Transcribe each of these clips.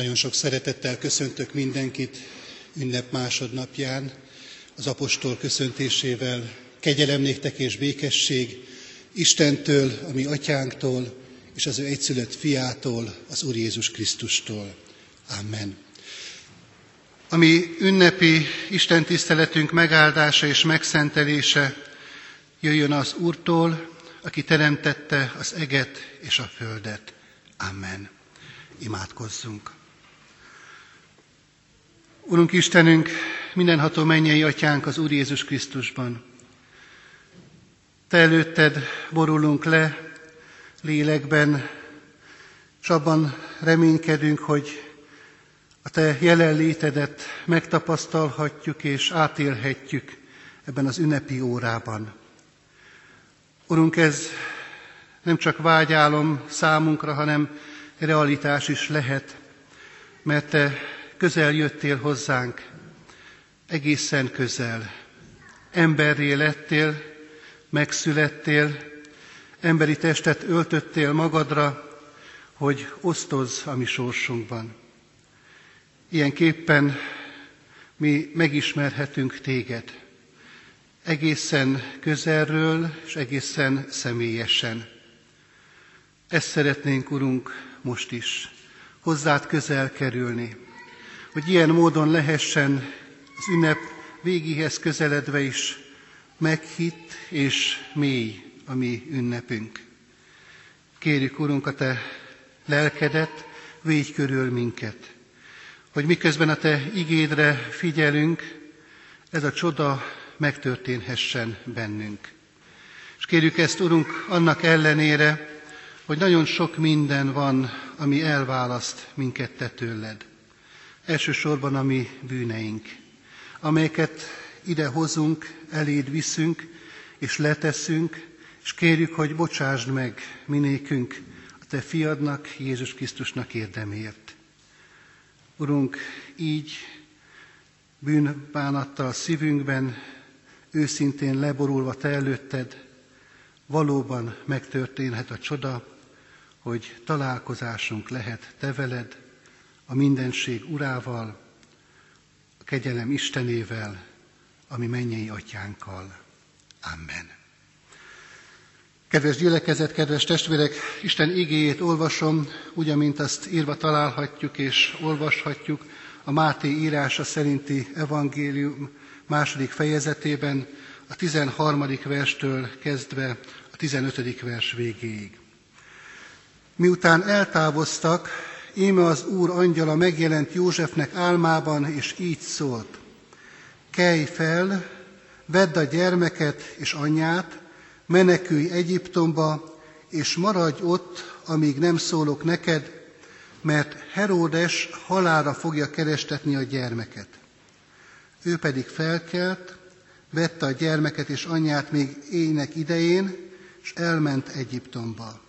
Nagyon sok szeretettel köszöntök mindenkit ünnep másodnapján, az apostol köszöntésével. Kegyelem néktek és békesség Istentől, a mi atyánktól, és az ő egyszülött fiától, az Úr Jézus Krisztustól. Amen. Ami ünnepi Isten tiszteletünk megáldása és megszentelése jöjjön az Úrtól, aki teremtette az eget és a földet. Amen. Imádkozzunk. Urunk Istenünk, mindenható mennyei atyánk az Úr Jézus Krisztusban. Te előtted borulunk le lélekben, és abban reménykedünk, hogy a Te jelenlétedet megtapasztalhatjuk és átélhetjük ebben az ünnepi órában. Urunk, ez nem csak vágyálom számunkra, hanem realitás is lehet, mert Te közel jöttél hozzánk, egészen közel. Emberré lettél, megszülettél, emberi testet öltöttél magadra, hogy osztozz a mi sorsunkban. Ilyenképpen mi megismerhetünk téged, egészen közelről és egészen személyesen. Ezt szeretnénk, Urunk, most is, hozzád közel kerülni, hogy ilyen módon lehessen az ünnep végéhez közeledve is meghitt és mély a mi ünnepünk. Kérjük, Urunk, a Te lelkedet, védj körül minket, hogy miközben a Te igédre figyelünk, ez a csoda megtörténhessen bennünk. És kérjük ezt, Urunk, annak ellenére, hogy nagyon sok minden van, ami elválaszt minket Te tőled. Elsősorban a mi bűneink, amelyeket ide hozunk, eléd viszünk, és leteszünk, és kérjük, hogy bocsásd meg minékünk a Te fiadnak, Jézus Krisztusnak érdemért. Urunk, így bűnbánattal szívünkben, őszintén leborulva Te előtted, valóban megtörténhet a csoda, hogy találkozásunk lehet Te veled, a mindenség urával, a kegyelem Istenével, ami mennyei atyánkkal. Amen. Kedves gyülekezet, kedves testvérek, Isten igéjét olvasom, úgy, amint azt írva találhatjuk és olvashatjuk a Máté írása szerinti evangélium második fejezetében, a 13. verstől kezdve a 15. vers végéig. Miután eltávoztak, íme az Úr angyala megjelent Józsefnek álmában, és így szólt. Kelj fel, vedd a gyermeket és anyját, menekülj Egyiptomba, és maradj ott, amíg nem szólok neked, mert Heródes halára fogja kerestetni a gyermeket. Ő pedig felkelt, vette a gyermeket és anyját még ének idején, és elment Egyiptomba.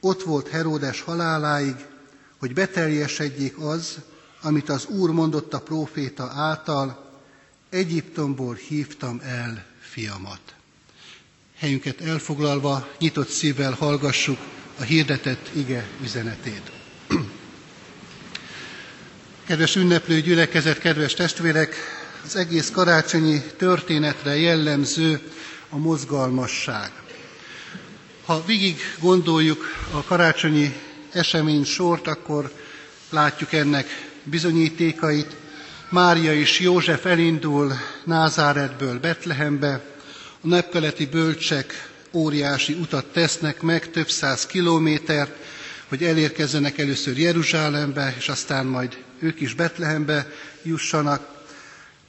Ott volt Heródes haláláig, hogy beteljesedjék az, amit az Úr mondott a próféta által, Egyiptomból hívtam el fiamat. Helyünket elfoglalva, nyitott szívvel hallgassuk a hirdetett ige üzenetét. Kedves ünneplő gyülekezet, kedves testvérek, az egész karácsonyi történetre jellemző a mozgalmasság. Ha végig gondoljuk a karácsonyi esemény sort, akkor látjuk ennek bizonyítékait. Mária és József elindul Názáretből Betlehembe, a napkeleti bölcsek óriási utat tesznek meg, több száz kilométert, hogy elérkezzenek először Jeruzsálembe, és aztán majd ők is Betlehembe jussanak.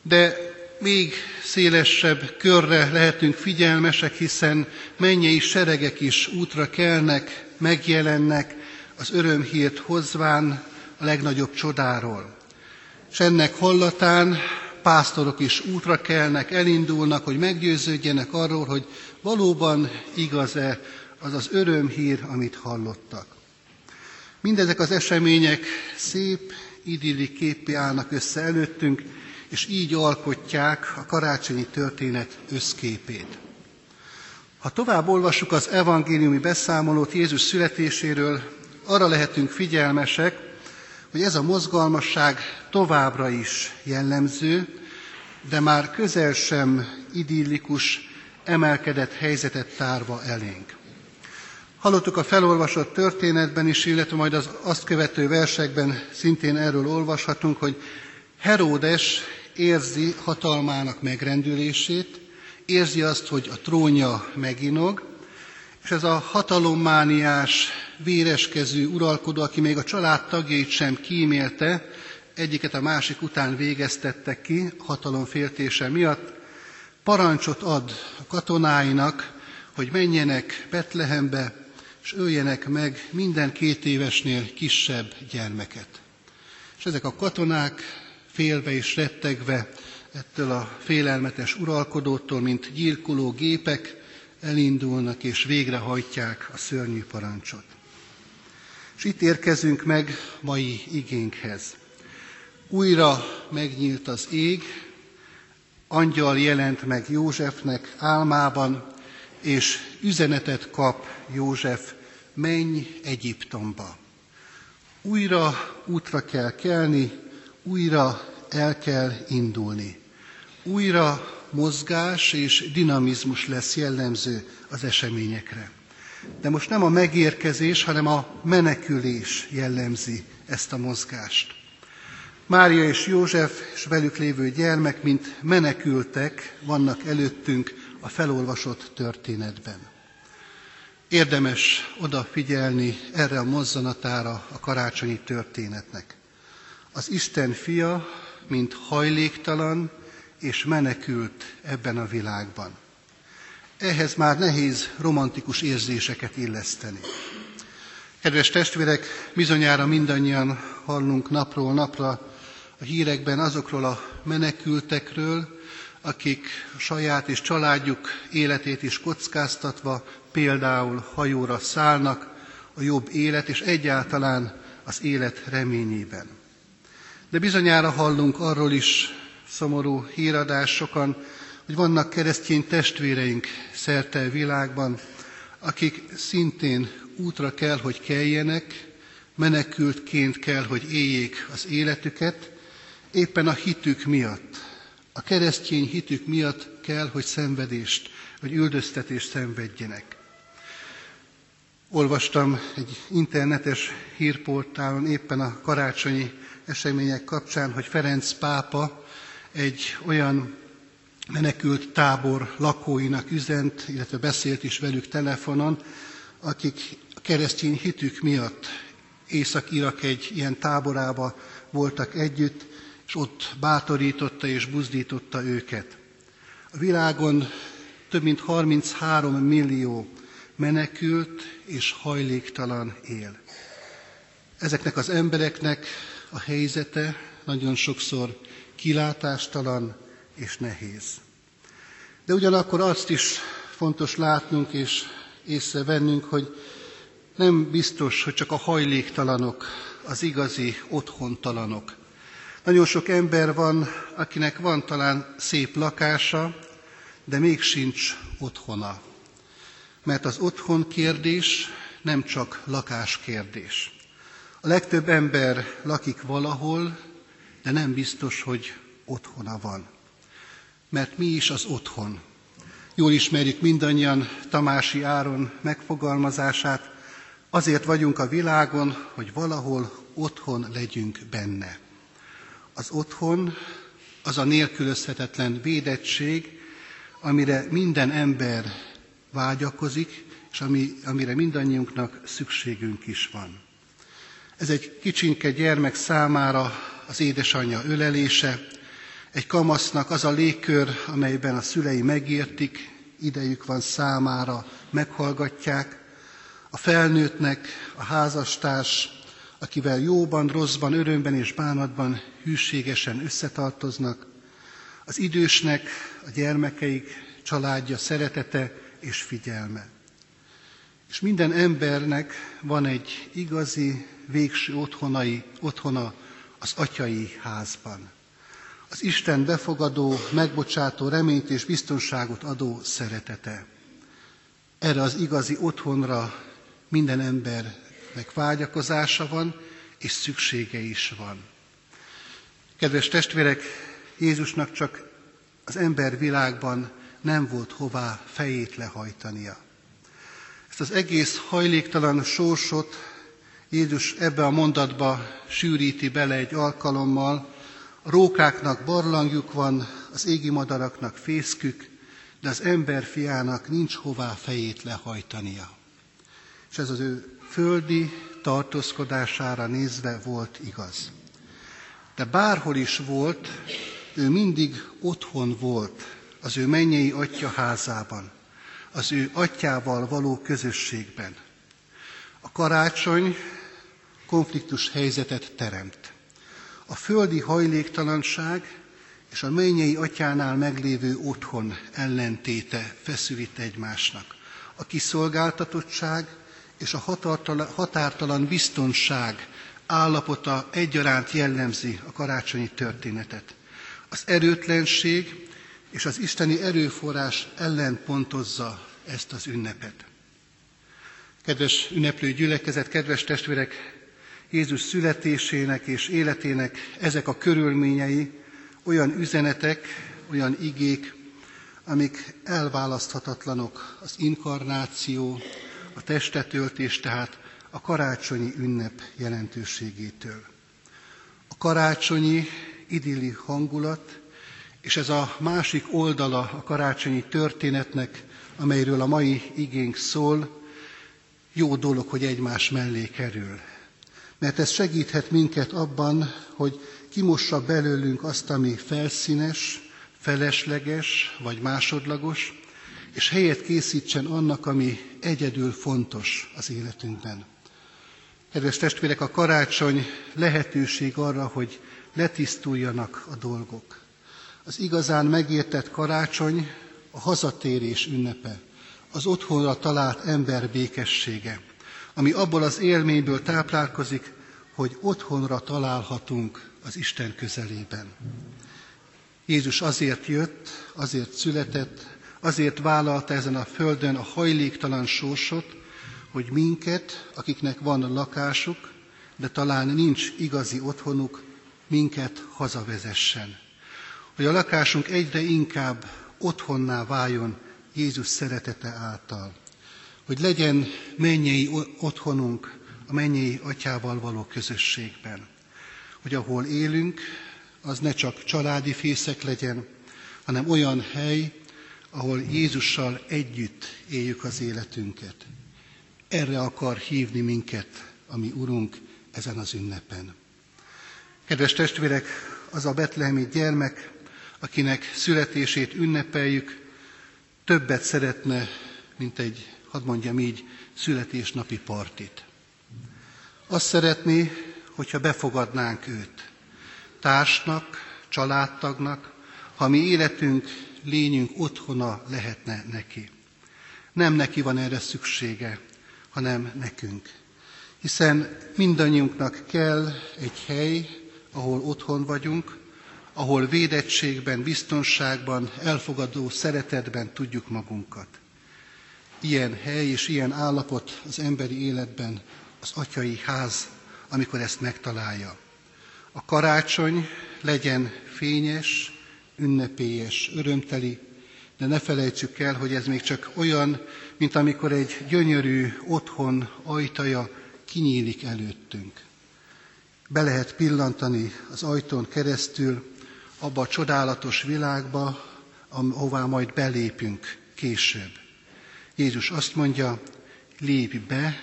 De még szélesebb körre lehetünk figyelmesek, hiszen mennyei seregek is útra kelnek, megjelennek az örömhírt hozván a legnagyobb csodáról. És ennek hallatán pásztorok is útra kelnek, elindulnak, hogy meggyőződjenek arról, hogy valóban igaz-e az az örömhír, amit hallottak. Mindezek az események szép, idilli képi állnak össze előttünk, és így alkotják a karácsonyi történet összképét. Ha tovább olvassuk az evangéliumi beszámolót Jézus születéséről, arra lehetünk figyelmesek, hogy ez a mozgalmasság továbbra is jellemző, de már közel sem idillikus, emelkedett helyzetet tárva elénk. Hallottuk a felolvasott történetben is, illetve majd az azt követő versekben szintén erről olvashatunk, hogy Heródes érzi hatalmának megrendülését, érzi azt, hogy a trónja meginog, és ez a hatalommániás, véreskező uralkodó, aki még a család tagjait sem kímélte, egyiket a másik után végeztettek ki hatalomféltése miatt, parancsot ad a katonáinak, hogy menjenek Betlehembe, és öljenek meg minden két évesnél kisebb gyermeket. És ezek a katonák félve és rettegve ettől a félelmetes uralkodótól, mint gyilkoló gépek, elindulnak és végrehajtják a szörnyű parancsot. És itt érkezünk meg mai igénkhez. Újra megnyílt az ég, angyal jelent meg Józsefnek álmában, és üzenetet kap József, menj Egyiptomba. Újra útra kell kelni, újra el kell indulni. Újra mozgás és dinamizmus lesz jellemző az eseményekre. De most nem a megérkezés, hanem a menekülés jellemzi ezt a mozgást. Mária és József és velük lévő gyermek, mint menekültek vannak előttünk a felolvasott történetben. Érdemes odafigyelni erre a mozzanatára a karácsonyi történetnek. Az Isten fia, mint hajléktalan és menekült ebben a világban. Ehhez már nehéz romantikus érzéseket illeszteni. Kedves testvérek, bizonyára mindannyian hallunk napról napra a hírekben azokról a menekültekről, akik saját és családjuk életét is kockáztatva például hajóra szállnak a jobb élet és egyáltalán az élet reményében. De bizonyára hallunk arról is szomorú híradásokan, hogy vannak keresztény testvéreink szerte a világban, akik szintén útra kell, hogy keljenek, menekültként kell, hogy éljék az életüket, éppen a hitük miatt, a keresztény hitük miatt kell, hogy szenvedést, vagy üldöztetést szenvedjenek. Olvastam egy internetes hírportálon éppen a karácsonyi események kapcsán, hogy Ferenc pápa egy olyan menekült tábor lakóinak üzent, illetve beszélt is velük telefonon, akik a keresztény hitük miatt Észak-Irak egy ilyen táborába voltak együtt, és ott bátorította és buzdította őket. A világon több mint 33 millió menekült és hajléktalan él. Ezeknek az embereknek a helyzete nagyon sokszor kilátástalan és nehéz. De ugyanakkor azt is fontos látnunk és észrevennünk, hogy nem biztos, hogy csak a hajléktalanok az igazi otthontalanok. Nagyon sok ember van, akinek van talán szép lakása, de még sincs otthona. Mert az otthon kérdés nem csak lakáskérdés. A legtöbb ember lakik valahol, de nem biztos, hogy otthona van. Mert mi is az otthon? Jól ismerjük mindannyian Tamási Áron megfogalmazását, azért vagyunk a világon, hogy valahol otthon legyünk benne. Az otthon az a nélkülözhetetlen védettség, amire minden ember vágyakozik, és ami, amire mindannyiunknak szükségünk is van. Ez egy kicsinke gyermek számára az édesanyja ölelése, egy kamasznak az a légkör, amelyben a szülei megértik, idejük van számára, meghallgatják, a felnőttnek a házastárs, akivel jóban, rosszban, örömben és bánatban hűségesen összetartoznak, az idősnek a gyermekeik családja szeretete és figyelme. És minden embernek van egy igazi, végső otthonai, otthona az atyai házban. Az Isten befogadó, megbocsátó reményt és biztonságot adó szeretete. Erre az igazi otthonra minden embernek vágyakozása van, és szüksége is van. Kedves testvérek, Jézusnak csak az ember világban nem volt hová fejét lehajtania. Ezt az egész hajléktalan sorsot Jézus ebbe a mondatba sűríti bele egy alkalommal. A rókáknak barlangjuk van, az égi madaraknak fészkük, de az ember fiának nincs hová fejét lehajtania. És ez az ő földi tartózkodására nézve volt igaz. De bárhol is volt, ő mindig otthon volt az ő mennyei atya házában, az ő atyával való közösségben. A karácsony konfliktus helyzetet teremt. A földi hajléktalanság és a mennyei atyánál meglévő otthon ellentéte feszül egymásnak. A kiszolgáltatottság és a határtalan biztonság állapota egyaránt jellemzi a karácsonyi történetet. Az erőtlenség és az isteni erőforrás ellen pontozza ezt az ünnepet. Kedves ünneplő gyülekezet, kedves testvérek, Jézus születésének és életének ezek a körülményei olyan üzenetek, olyan igék, amik elválaszthatatlanok az inkarnáció, a testetöltés, tehát a karácsonyi ünnep jelentőségétől. A karácsonyi idilli hangulat, és ez a másik oldala a karácsonyi történetnek, amelyről a mai igénk szól, jó dolog, hogy egymás mellé kerül. Mert ez segíthet minket abban, hogy kimossa belőlünk azt, ami felszínes, felesleges vagy másodlagos, és helyet készítsen annak, ami egyedül fontos az életünkben. Kedves testvérek, a karácsony lehetőség arra, hogy letisztuljanak a dolgok. Az igazán megértett karácsony a hazatérés ünnepe, az otthonra talált ember békessége, ami abból az élményből táplálkozik, hogy otthonra találhatunk az Isten közelében. Jézus azért jött, azért született, azért vállalta ezen a földön a hajléktalan sorsot, hogy minket, akiknek van lakásuk, de talán nincs igazi otthonuk, minket hazavezessen. Hogy a lakásunk egyre inkább otthonná váljon Jézus szeretete által. Hogy legyen mennyei otthonunk a mennyei atyával való közösségben. Hogy ahol élünk, az ne csak családi fészek legyen, hanem olyan hely, ahol Jézussal együtt éljük az életünket. Erre akar hívni minket a mi Urunk ezen az ünnepen. Kedves testvérek, az a betlehemi gyermek, akinek születését ünnepeljük, többet szeretne, mint egy, hadd mondjam így, születésnapi partit. Azt szeretné, hogyha befogadnánk őt. Társnak, családtagnak, ha mi életünk, lényünk otthona lehetne neki. Nem neki van erre szüksége, hanem nekünk. Hiszen mindannyiunknak kell egy hely, ahol otthon vagyunk, ahol védettségben, biztonságban, elfogadó szeretetben tudjuk magunkat. Ilyen hely és ilyen állapot az emberi életben az atyai ház, amikor ezt megtalálja. A karácsony legyen fényes, ünnepélyes, örömteli, de ne felejtsük el, hogy ez még csak olyan, mint amikor egy gyönyörű otthon ajtaja kinyílik előttünk. Be lehet pillantani az ajtón keresztül abba a csodálatos világba, ahová majd belépünk később. Jézus azt mondja, lépj be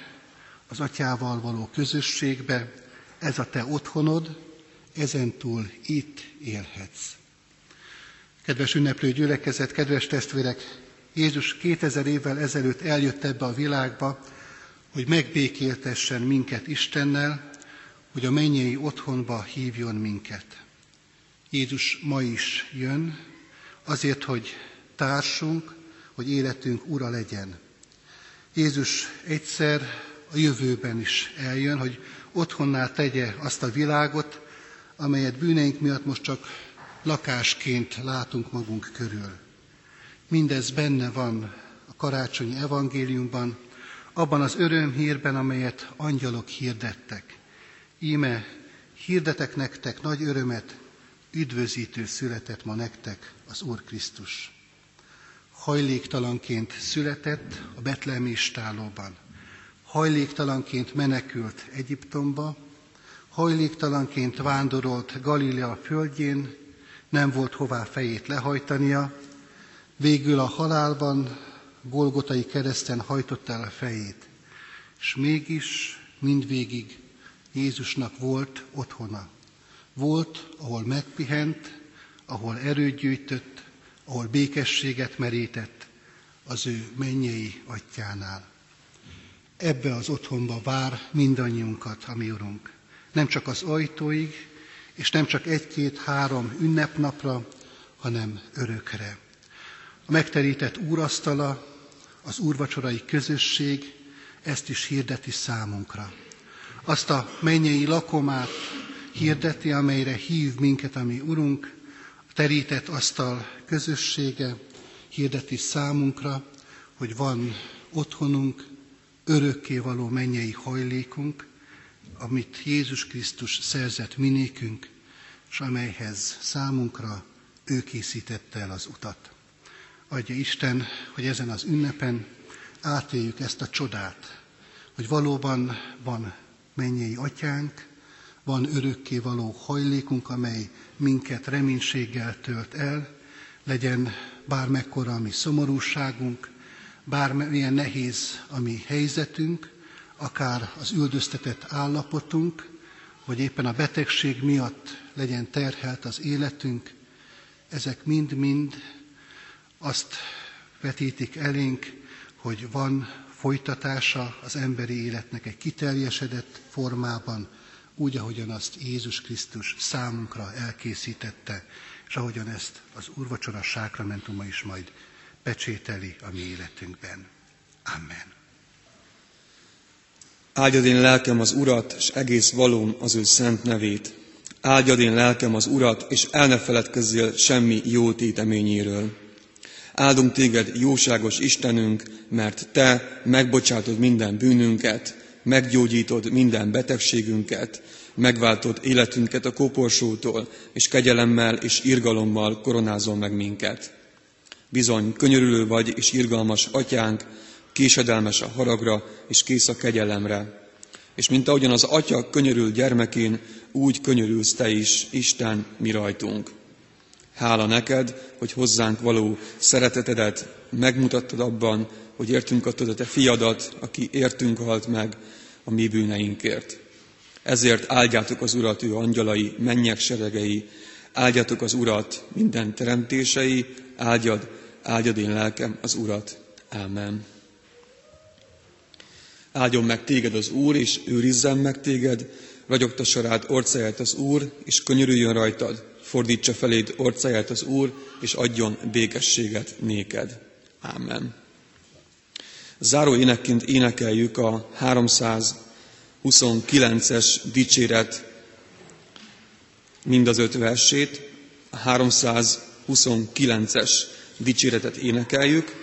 az atyával való közösségbe, ez a te otthonod, ezentúl itt élhetsz. Kedves ünneplő gyülekezet, kedves testvérek, Jézus 2000 évvel ezelőtt eljött ebbe a világba, hogy megbékéltessen minket Istennel, hogy a mennyei otthonba hívjon minket. Jézus ma is jön, azért, hogy társunk, hogy életünk ura legyen. Jézus egyszer a jövőben is eljön, hogy otthonná tegye azt a világot, amelyet bűneink miatt most csak lakásként látunk magunk körül. Mindez benne van a karácsonyi evangéliumban, abban az örömhírben, amelyet angyalok hirdettek. íme hirdetek nektek nagy örömet, üdvözítő született ma nektek az Úr Krisztus. Hajléktalanként született a betlemi stálóban. Hajléktalanként menekült Egyiptomba, hajléktalanként vándorolt Galilea földjén, nem volt hová fejét lehajtania, végül a halálban, Golgotai kereszten hajtotta el a fejét, és mégis mindvégig Jézusnak volt otthona. Volt, ahol megpihent, ahol erőt gyűjtött, ahol békességet merített az ő mennyei atyánál. Ebbe az otthonba vár mindannyiunkat, ami Urunk. Nem csak az ajtóig, és nem csak egy-két-három ünnepnapra, hanem örökre. A megterített úrasztala, az úrvacsorai közösség ezt is hirdeti számunkra. Azt a mennyei lakomát hirdeti, amelyre hív minket, ami Urunk, a terített asztal közössége hirdeti számunkra, hogy van otthonunk, örökké való mennyei hajlékunk, amit Jézus Krisztus szerzett minékünk, és amelyhez számunkra ő készítette el az utat. Adja Isten, hogy ezen az ünnepen átéljük ezt a csodát, hogy valóban van mennyei atyánk, van örökké való hajlékunk, amely minket reménységgel tölt el, legyen bármekkora a mi szomorúságunk, bármilyen nehéz a mi helyzetünk, akár az üldöztetett állapotunk, vagy éppen a betegség miatt legyen terhelt az életünk, ezek mind-mind azt vetítik elénk, hogy van folytatása az emberi életnek egy kiteljesedett formában, úgy, ahogyan azt Jézus Krisztus számunkra elkészítette, és ahogyan ezt az úrvacsora sákramentuma is majd pecsételi a mi életünkben. Amen. Áldjad én lelkem az Urat, és egész valóm az ő szent nevét. Áldjad én lelkem az Urat, és el ne feledkezzél semmi jó téteményéről. Áldunk téged, jóságos Istenünk, mert te megbocsátod minden bűnünket, meggyógyítod minden betegségünket, megváltod életünket a koporsótól, és kegyelemmel és irgalommal koronázol meg minket. Bizony, könyörülő vagy és irgalmas atyánk, késedelmes a haragra, és kész a kegyelemre. És mint ahogyan az atya könyörül gyermekén, úgy könyörülsz te is, Isten, mi rajtunk. Hála neked, hogy hozzánk való szeretetedet megmutattad abban, hogy értünk adtad a te fiadat, aki értünk halt meg a mi bűneinkért. Ezért áldjátok az Urat, ő angyalai, mennyek seregei, áldjátok az Urat, minden teremtései, áldjad, áldjad én lelkem az Urat. Ámen. Áldjon meg téged az Úr, és őrizzen meg téged, ragyogtassa rád orcáját az Úr, és könyörüljön rajtad, fordítsa feléd orcáját az Úr, és adjon békességet néked. Amen. Záró énekként énekeljük a 329-es dicséret mind az öt versét, a 329-es dicséretet énekeljük,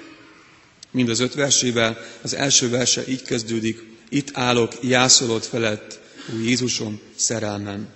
mind az öt versével. Az első verse így kezdődik, itt állok jászolod felett, új Jézusom, szerelmem.